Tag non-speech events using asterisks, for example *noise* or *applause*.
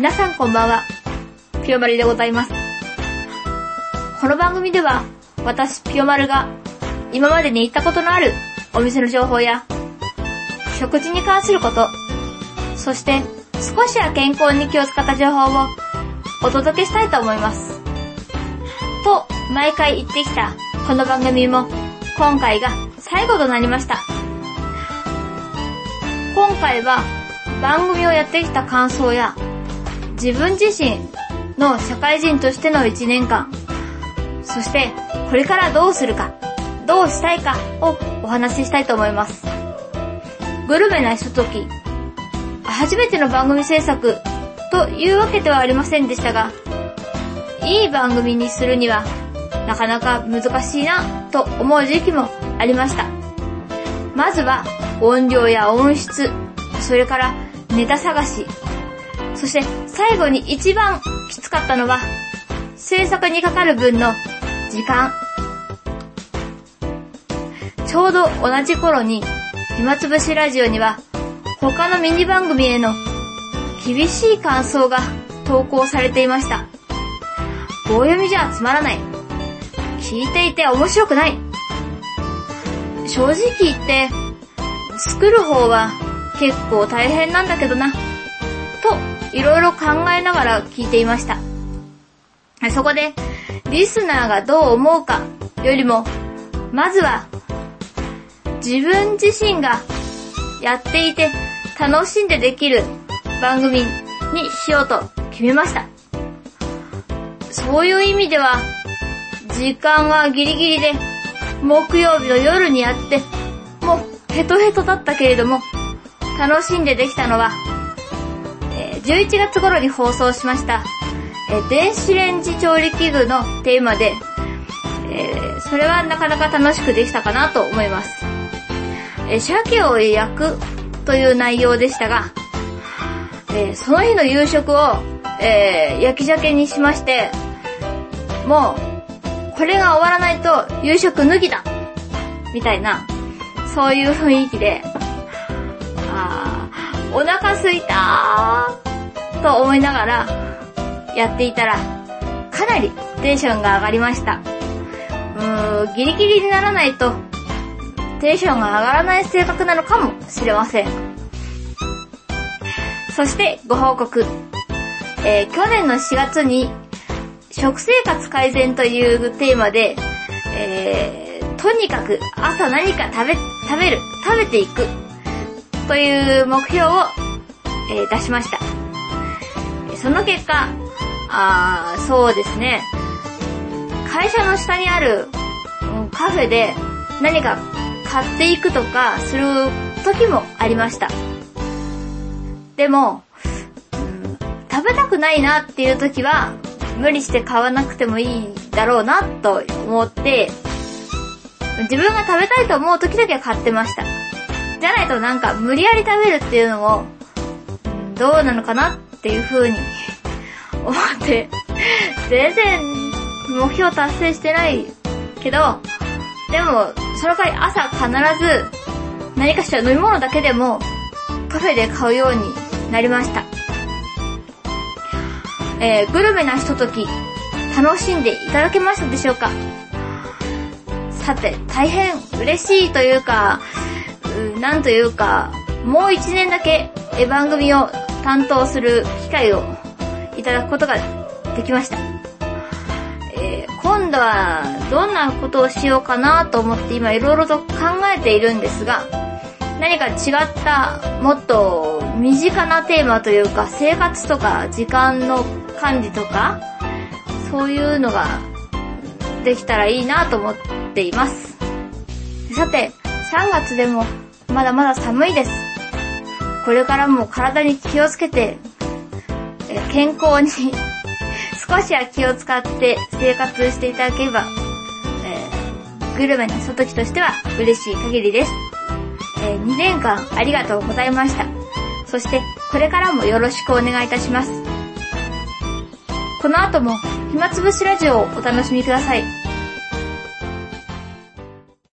皆さんこんばんは。ピオマルでございます。この番組では、私ピオマルが今までに行ったことのあるお店の情報や、食事に関すること、そして少しは健康に気を使った情報をお届けしたいと思います。と、毎回言ってきたこの番組も今回が最後となりました。今回は番組をやってきた感想や自分自身の社会人としての1年間、そしてこれからどうするか、どうしたいかをお話ししたいと思います。グルメなひととき、初めての番組制作というわけではありませんでしたが、いい番組にするにはなかなか難しいなと思う時期もありました。まずは音量や音質、それからネタ探し、そして最後に一番きつかったのは制作にかかる分の時間。ちょうど同じ頃に暇つぶしラジオには他のミニ番組への厳しい感想が投稿されていました。棒読みじゃつまらない。聞いていて面白くない。正直言って、作る方は結構大変なんだけどな。と、いろいろ考えながら聞いていました。そこで、リスナーがどう思うかよりも、まずは、自分自身がやっていて楽しんでできる番組にしようと決めました。そういう意味では、時間はギリギリで、木曜日の夜にやって、もうヘトヘトだったけれども、楽しんでできたのは、え11月頃に放送しました、えー電子レンジ調理器具のテーマで、えーそれはなかなか楽しくできたかなと思います。えー鮭を焼くという内容でしたが、えーその日の夕食を、えー焼き鮭にしまして、もう、これが終わらないと夕食脱ぎだみたいな、そういう雰囲気で、あ、お腹すいた？ーと思いながらやっていたら、かなりテンションが上がりました。うーん、ギリギリにならないと、テンションが上がらない性格なのかもしれません。そしてご報告。えー去年の4月に食生活改善というテーマで、えーとにかく朝何か食べ、食べる、食べていくという目標を、えー出しました。その結果、あそうですね、会社の下にあるカフェで何か買っていくとかする時もありました。でも、食べたくないなっていう時は無理して買わなくてもいいだろうなと思って、自分が食べたいと思う時だけは買ってました。じゃないとなんか無理やり食べるっていうのも、どうなのかなっていう風に *laughs* 思って、全然目標達成してないけど、でも、その回朝必ず何かしら飲み物だけでもカフェで買うようになりました。えー、グルメなひととき、楽しんでいただけましたでしょうか？さて、大変嬉しいというか、なんというか、もう一年だけ番組を担当する機会をいただくことができました。えー今度はどんなことをしようかなと思って今いろいろと考えているんですが、何か違った、もっと身近なテーマというか、生活とか時間の管理とか、そういうのができたらいいなと思っています。さて、3月でもまだまだ寒いです。これからも体に気をつけて、え健康に *laughs* 少しは気を使って生活していただければ、えーグルメなひとときとしては嬉しい限りです。え2年間ありがとうございました。そして、これからもよろしくお願いいたします。この後も、暇つぶしラジオをお楽しみください。